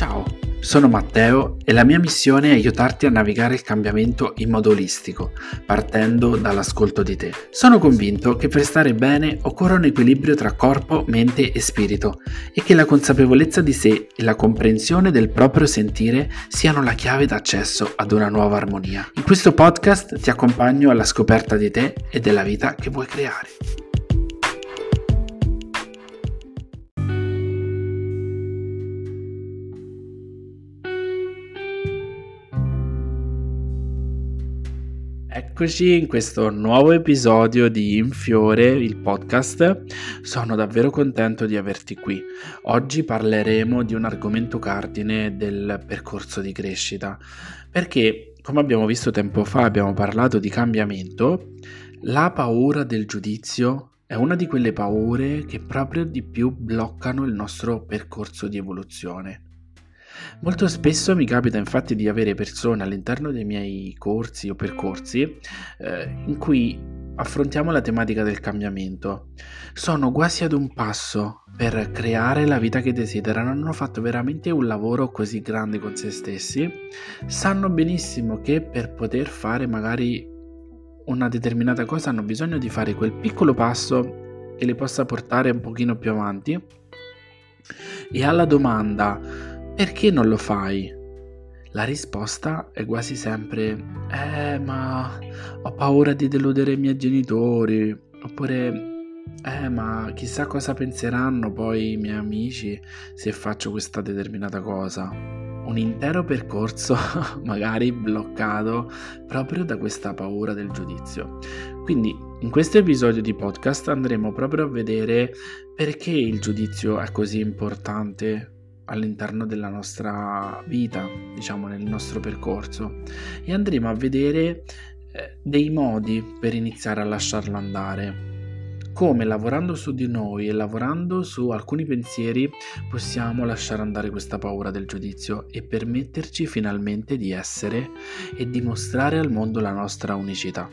Ciao, sono Matteo e la mia missione è aiutarti a navigare il cambiamento in modo olistico, partendo dall'ascolto di te. Sono convinto che per stare bene occorra un equilibrio tra corpo, mente e spirito e che la consapevolezza di sé e la comprensione del proprio sentire siano la chiave d'accesso ad una nuova armonia. In questo podcast ti accompagno alla scoperta di te e della vita che vuoi creare. Eccoci in questo nuovo episodio di Infiore, il podcast. Sono davvero contento di averti qui. Oggi parleremo di un argomento cardine del percorso di crescita, perché come abbiamo visto tempo fa, abbiamo parlato di cambiamento, la paura del giudizio è una di quelle paure che proprio di più bloccano il nostro percorso di evoluzione. Molto spesso mi capita infatti di avere persone all'interno dei miei corsi o percorsi eh, in cui affrontiamo la tematica del cambiamento. Sono quasi ad un passo per creare la vita che desiderano, hanno fatto veramente un lavoro così grande con se stessi, sanno benissimo che per poter fare magari una determinata cosa hanno bisogno di fare quel piccolo passo che li possa portare un pochino più avanti. E alla domanda perché non lo fai? La risposta è quasi sempre Eh, ma ho paura di deludere i miei genitori. Oppure Eh, ma chissà cosa penseranno poi i miei amici se faccio questa determinata cosa. Un intero percorso magari bloccato proprio da questa paura del giudizio. Quindi in questo episodio di podcast andremo proprio a vedere perché il giudizio è così importante all'interno della nostra vita, diciamo nel nostro percorso e andremo a vedere eh, dei modi per iniziare a lasciarlo andare. Come lavorando su di noi e lavorando su alcuni pensieri possiamo lasciare andare questa paura del giudizio e permetterci finalmente di essere e dimostrare al mondo la nostra unicità.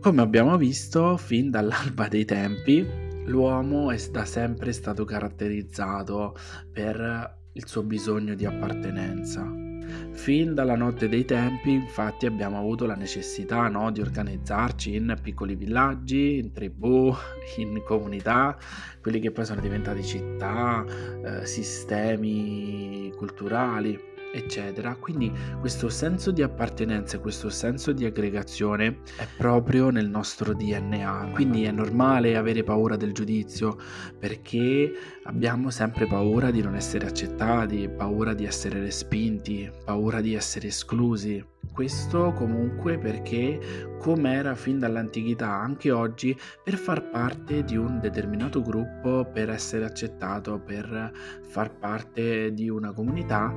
Come abbiamo visto fin dall'alba dei tempi, l'uomo è da sempre stato caratterizzato per il suo bisogno di appartenenza. Fin dalla notte dei tempi, infatti, abbiamo avuto la necessità no, di organizzarci in piccoli villaggi, in tribù, in comunità, quelli che poi sono diventati città, eh, sistemi culturali eccetera. Quindi questo senso di appartenenza, questo senso di aggregazione è proprio nel nostro DNA. Quindi è normale avere paura del giudizio perché abbiamo sempre paura di non essere accettati, paura di essere respinti, paura di essere esclusi. Questo comunque perché, come era fin dall'antichità, anche oggi, per far parte di un determinato gruppo, per essere accettato, per far parte di una comunità,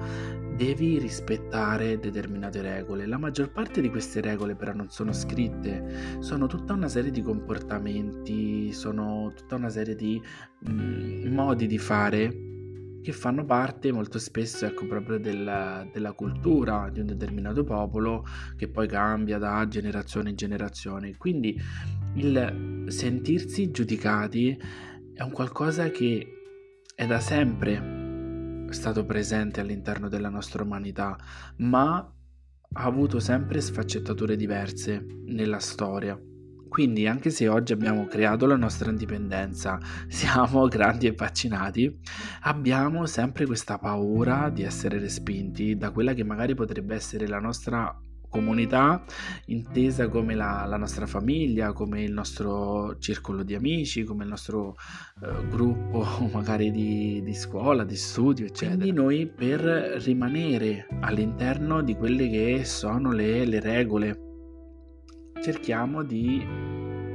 devi rispettare determinate regole. La maggior parte di queste regole però non sono scritte, sono tutta una serie di comportamenti, sono tutta una serie di mh, mm, modi di fare che fanno parte molto spesso ecco, proprio della, della, cultura di un determinato popolo che poi cambia da generazione in generazione. Quindi il sentirsi giudicati è un qualcosa che è da sempre stato presente all'interno della nostra umanità, ma ha avuto sempre sfaccettature diverse nella storia. Quindi anche se oggi abbiamo creato la nostra indipendenza, siamo grandi e vaccinati, abbiamo sempre questa paura di essere respinti da quella che magari potrebbe essere la nostra comunità intesa come la, la, nostra famiglia, come il nostro circolo di amici, come il nostro eh, gruppo magari di, di, scuola, di studio, eccetera. Quindi noi per rimanere all'interno di quelle che sono le, le regole cerchiamo di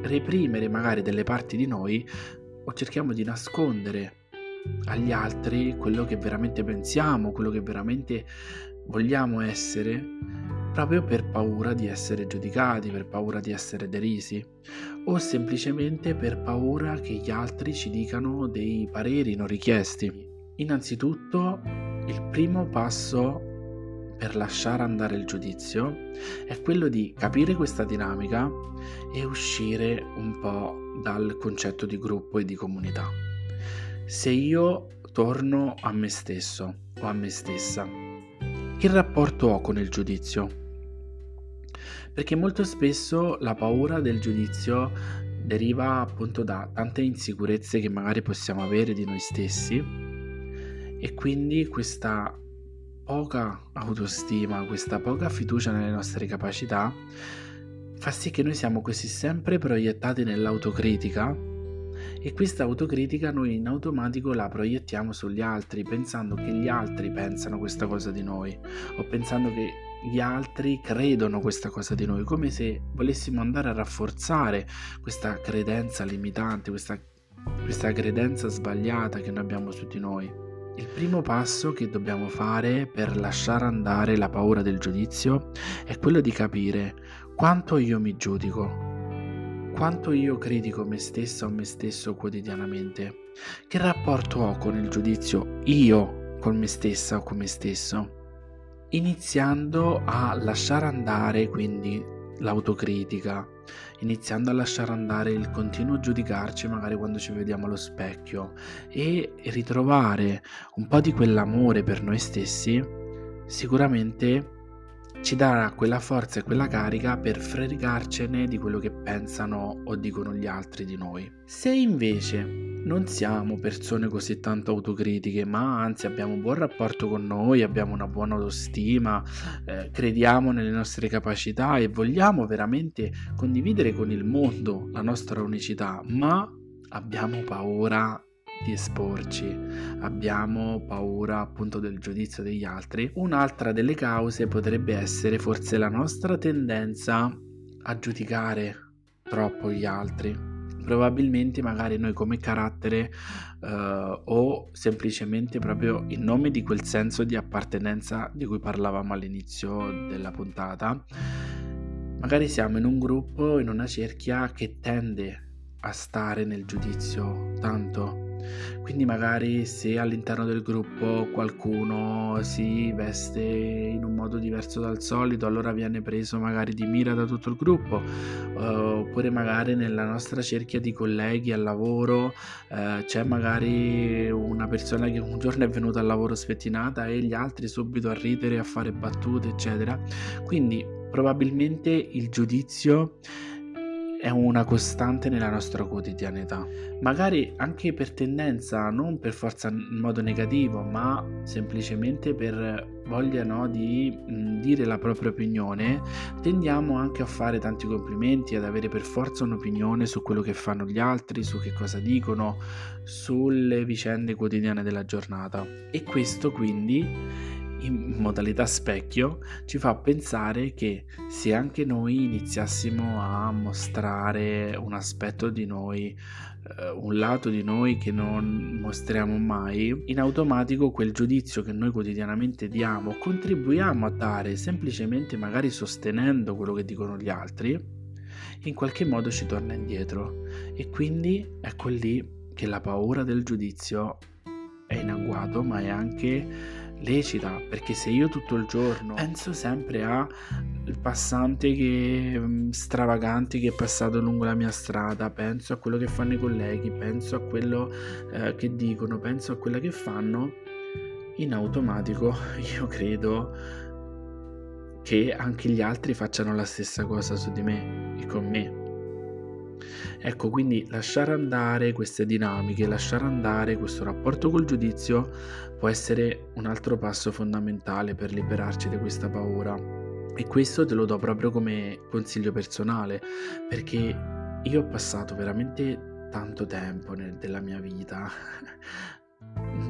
reprimere magari delle parti di noi o cerchiamo di nascondere agli altri quello che veramente pensiamo, quello che veramente vogliamo essere, proprio per paura di essere giudicati, per paura di essere derisi o semplicemente per paura che gli altri ci dicano dei pareri non richiesti. Innanzitutto, il primo passo per lasciare andare il giudizio è quello di capire questa dinamica e uscire un po' dal concetto di gruppo e di comunità. Se io torno a me stesso o a me stessa. Che rapporto ho con il giudizio? Perché molto spesso la paura del giudizio deriva appunto da tante insicurezze che magari possiamo avere di noi stessi e quindi questa poca autostima, questa poca fiducia nelle nostre capacità fa sì che noi siamo così sempre proiettati nell'autocritica e questa autocritica noi in automatico la proiettiamo sugli altri pensando che gli altri pensano questa cosa di noi o pensando che gli altri credono questa cosa di noi, come se volessimo andare a rafforzare questa credenza limitante, questa, questa credenza sbagliata che noi abbiamo su di noi. Il primo passo che dobbiamo fare per lasciare andare la paura del giudizio è quello di capire quanto io mi giudico, quanto io critico me stessa o me stesso quotidianamente, che rapporto ho con il giudizio io con me stessa o con me stesso? Iniziando a lasciare andare quindi l'autocritica, iniziando a lasciare andare il continuo giudicarci magari quando ci vediamo allo specchio. E ritrovare un po' di quell'amore per noi stessi, sicuramente ci darà quella forza e quella carica per fregarcene di quello che pensano o dicono gli altri di noi. Se invece non siamo persone così tanto autocritiche, ma anzi abbiamo un buon rapporto con noi, abbiamo una buona autostima, eh, crediamo nelle nostre capacità e vogliamo veramente condividere con il mondo la nostra unicità, ma abbiamo paura di esporci, abbiamo paura appunto del giudizio degli altri. Un'altra delle cause potrebbe essere forse la nostra tendenza a giudicare troppo gli altri. Probabilmente magari noi come carattere uh, o semplicemente proprio in nome di quel senso di appartenenza di cui parlavamo all'inizio della puntata, magari siamo in un gruppo, in una cerchia che tende a stare nel giudizio tanto quindi magari se all'interno del gruppo qualcuno si veste in un modo diverso dal solito, allora viene preso magari di mira da tutto il gruppo, uh, oppure magari nella nostra cerchia di colleghi al lavoro uh, c'è magari una persona che un giorno è venuta al lavoro spettinata e gli altri subito a ridere, a fare battute, eccetera. Quindi probabilmente il giudizio è una costante nella nostra quotidianità. Magari anche per tendenza, non per forza in modo negativo, ma semplicemente per voglia no, di mh, dire la propria opinione, tendiamo anche a fare tanti complimenti, ad avere per forza un'opinione su quello che fanno gli altri, su che cosa dicono, sulle vicende quotidiane della giornata. E questo quindi in modalità specchio ci fa pensare che se anche noi iniziassimo a mostrare un aspetto di noi, eh, un lato di noi che non mostriamo mai, in automatico quel giudizio che noi quotidianamente diamo, contribuiamo a dare semplicemente magari sostenendo quello che dicono gli altri, in qualche modo ci torna indietro. E quindi ecco lì che la paura del giudizio è in agguato, ma è anche lecita, perché se io tutto il giorno penso sempre al passante che mm, stravagante che è passato lungo la mia strada, penso a quello che fanno i colleghi, penso a quello eh, che dicono, penso a quello che fanno, in automatico io credo che anche gli altri facciano la stessa cosa su di me e con me. Ecco, quindi lasciare andare queste dinamiche, lasciare andare questo rapporto col giudizio può essere un altro passo fondamentale per liberarci di questa paura. E questo te lo do proprio come consiglio personale, perché io ho passato veramente tanto tempo nel, della mia vita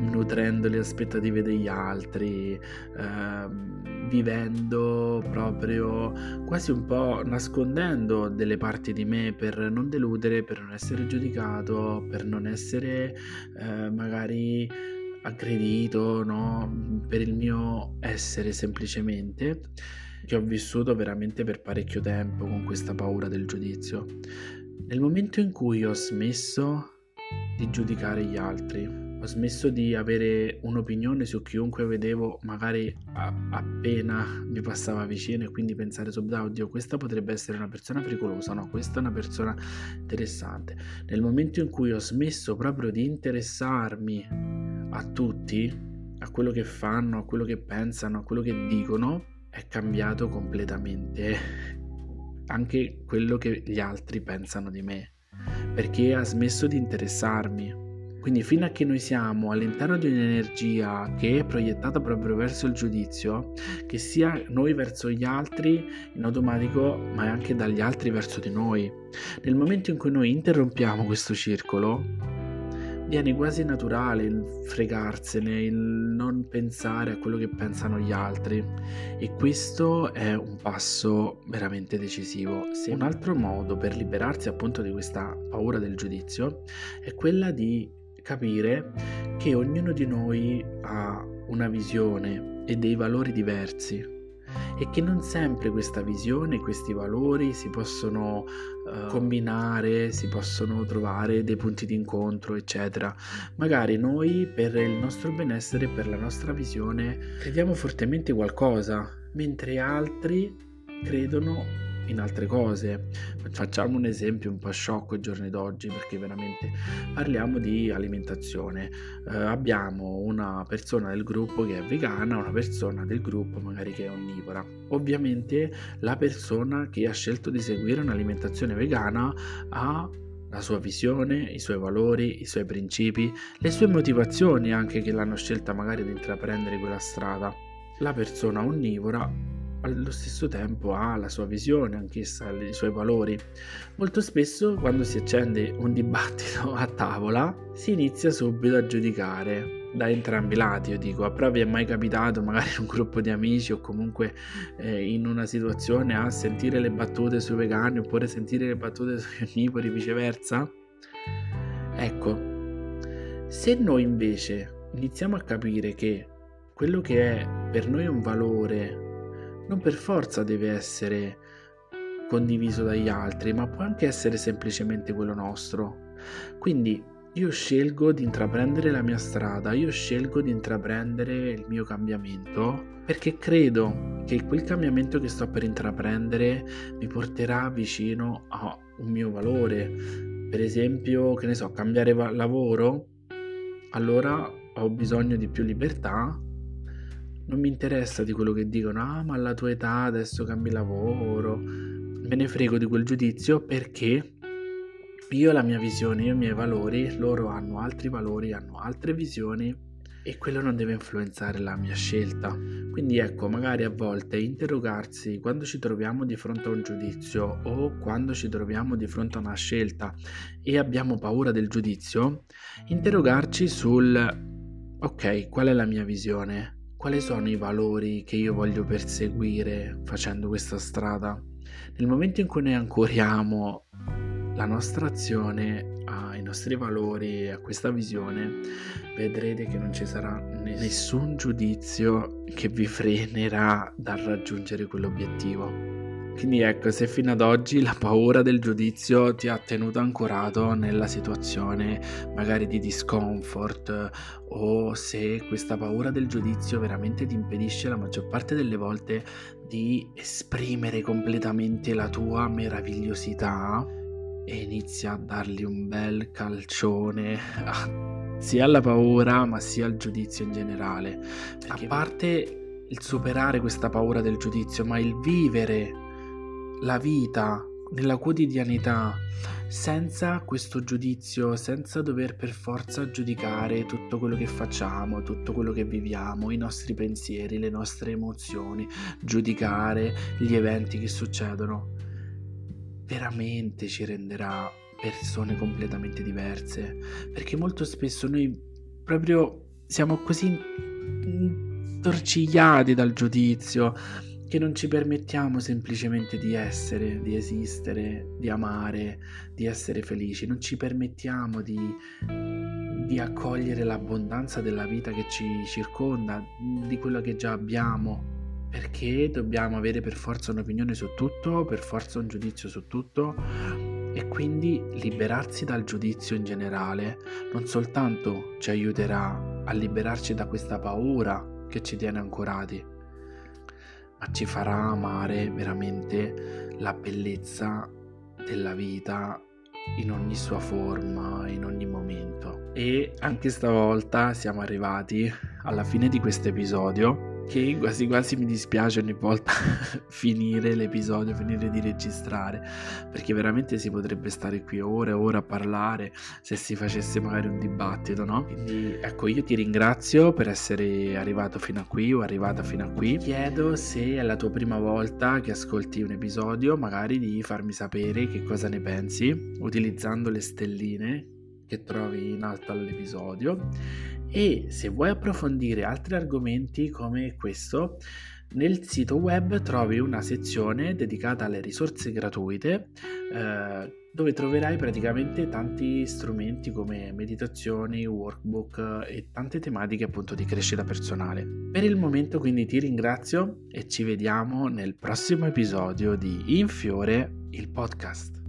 nutrendo le aspettative degli altri, ehm, vivendo proprio quasi un po' nascondendo delle parti di me per non deludere, per non essere giudicato, per non essere eh, magari aggredito, no? per il mio essere semplicemente, che ho vissuto veramente per parecchio tempo con questa paura del giudizio. Nel momento in cui ho smesso di giudicare gli altri, ho smesso di avere un'opinione su chiunque vedevo magari a- appena mi passava vicino e quindi pensare subito, oddio, questa potrebbe essere una persona pericolosa, no, questa è una persona interessante. Nel momento in cui ho smesso proprio di interessarmi a tutti, a quello che fanno, a quello che pensano, a quello che dicono, è cambiato completamente anche quello che gli altri pensano di me, perché ha smesso di interessarmi. Quindi fino a che noi siamo all'interno di un'energia che è proiettata proprio verso il giudizio, che sia noi verso gli altri in automatico, ma anche dagli altri verso di noi. Nel momento in cui noi interrompiamo questo circolo, viene quasi naturale il fregarsene, il non pensare a quello che pensano gli altri e questo è un passo veramente decisivo. Se un altro modo per liberarsi appunto di questa paura del giudizio è quella di capire che ognuno di noi ha una visione e dei valori diversi e che non sempre questa visione, questi valori si possono uh, combinare, si possono trovare dei punti di incontro, eccetera. Magari noi per il nostro benessere, per la nostra visione, crediamo fortemente qualcosa, mentre altri credono in altre cose. Facciamo un esempio un po' sciocco ai giorni d'oggi perché veramente parliamo di alimentazione. Eh, abbiamo una persona del gruppo che è vegana, una persona del gruppo magari che è onnivora. Ovviamente la persona che ha scelto di seguire un'alimentazione vegana ha la sua visione, i suoi valori, i suoi principi, le sue motivazioni anche che l'hanno scelta magari di intraprendere quella strada. La persona onnivora allo stesso tempo ha la sua visione, anch'essa i suoi valori. Molto spesso quando si accende un dibattito a tavola si inizia subito a giudicare da entrambi i lati, io dico, però vi è mai capitato magari in un gruppo di amici o comunque eh, in una situazione a sentire le battute sui vegani oppure sentire le battute sui onnivori viceversa? Ecco, se noi invece iniziamo a capire che quello che è per noi un valore non per forza deve essere condiviso dagli altri, ma può anche essere semplicemente quello nostro. Quindi io scelgo di intraprendere la mia strada, io scelgo di intraprendere il mio cambiamento perché credo che quel cambiamento che sto per intraprendere mi porterà vicino a un mio valore. Per esempio, che ne so, cambiare lavoro, allora ho bisogno di più libertà non mi interessa di quello che dicono, ah ma alla tua età adesso cambi lavoro, me ne frego di quel giudizio perché io ho la mia visione, io i miei valori, loro hanno altri valori, hanno altre visioni e quello non deve influenzare la mia scelta. Quindi ecco, magari a volte interrogarsi quando ci troviamo di fronte a un giudizio o quando ci troviamo di fronte a una scelta e abbiamo paura del giudizio, interrogarci sul ok, qual è la mia visione? Quali sono i valori che io voglio perseguire facendo questa strada. Nel momento in cui noi ancoriamo la nostra azione ai nostri valori, a questa visione, vedrete che non ci sarà nessun giudizio che vi frenerà dal raggiungere quell'obiettivo. Quindi ecco, se fino ad oggi la paura del giudizio ti ha tenuto ancorato nella situazione magari di discomfort o se questa paura del giudizio veramente ti impedisce la maggior parte delle volte di esprimere completamente la tua meravigliosità e inizia a dargli un bel calcione sia alla paura ma sia al giudizio in generale. Perché a parte il superare questa paura del giudizio, ma il vivere la vita nella quotidianità senza questo giudizio, senza dover per forza giudicare tutto quello che facciamo, tutto quello che viviamo, i nostri pensieri, le nostre emozioni, giudicare gli eventi che succedono, veramente ci renderà persone completamente diverse, perché molto spesso noi proprio siamo così torcigliati dal giudizio, che non ci permettiamo semplicemente di essere, di esistere, di amare, di essere felici, non ci permettiamo di, di accogliere l'abbondanza della vita che ci circonda, di quello che già abbiamo, perché dobbiamo avere per forza un'opinione su tutto, per forza un giudizio su tutto. E quindi liberarsi dal giudizio in generale non soltanto ci aiuterà a liberarci da questa paura che ci tiene ancorati, ma ci farà amare veramente la bellezza della vita in ogni sua forma, in ogni momento. e anche stavolta siamo arrivati alla fine di questo episodio che quasi quasi mi dispiace ogni volta finire l'episodio, finire di registrare, perché veramente si potrebbe stare qui ore e ore a parlare se si facesse magari un dibattito, no? Quindi ecco, io ti ringrazio per essere arrivato fino a qui o arrivata fino a qui. Chiedo se è la tua prima volta che ascolti un episodio, magari di farmi sapere che cosa ne pensi utilizzando le stelline che trovi in alto all'episodio e se vuoi approfondire altri argomenti come questo nel sito web trovi una sezione dedicata alle risorse gratuite eh, dove troverai praticamente tanti strumenti come meditazioni, workbook e tante tematiche appunto di crescita personale. Per il momento quindi ti ringrazio e ci vediamo nel prossimo episodio di Infiore il podcast.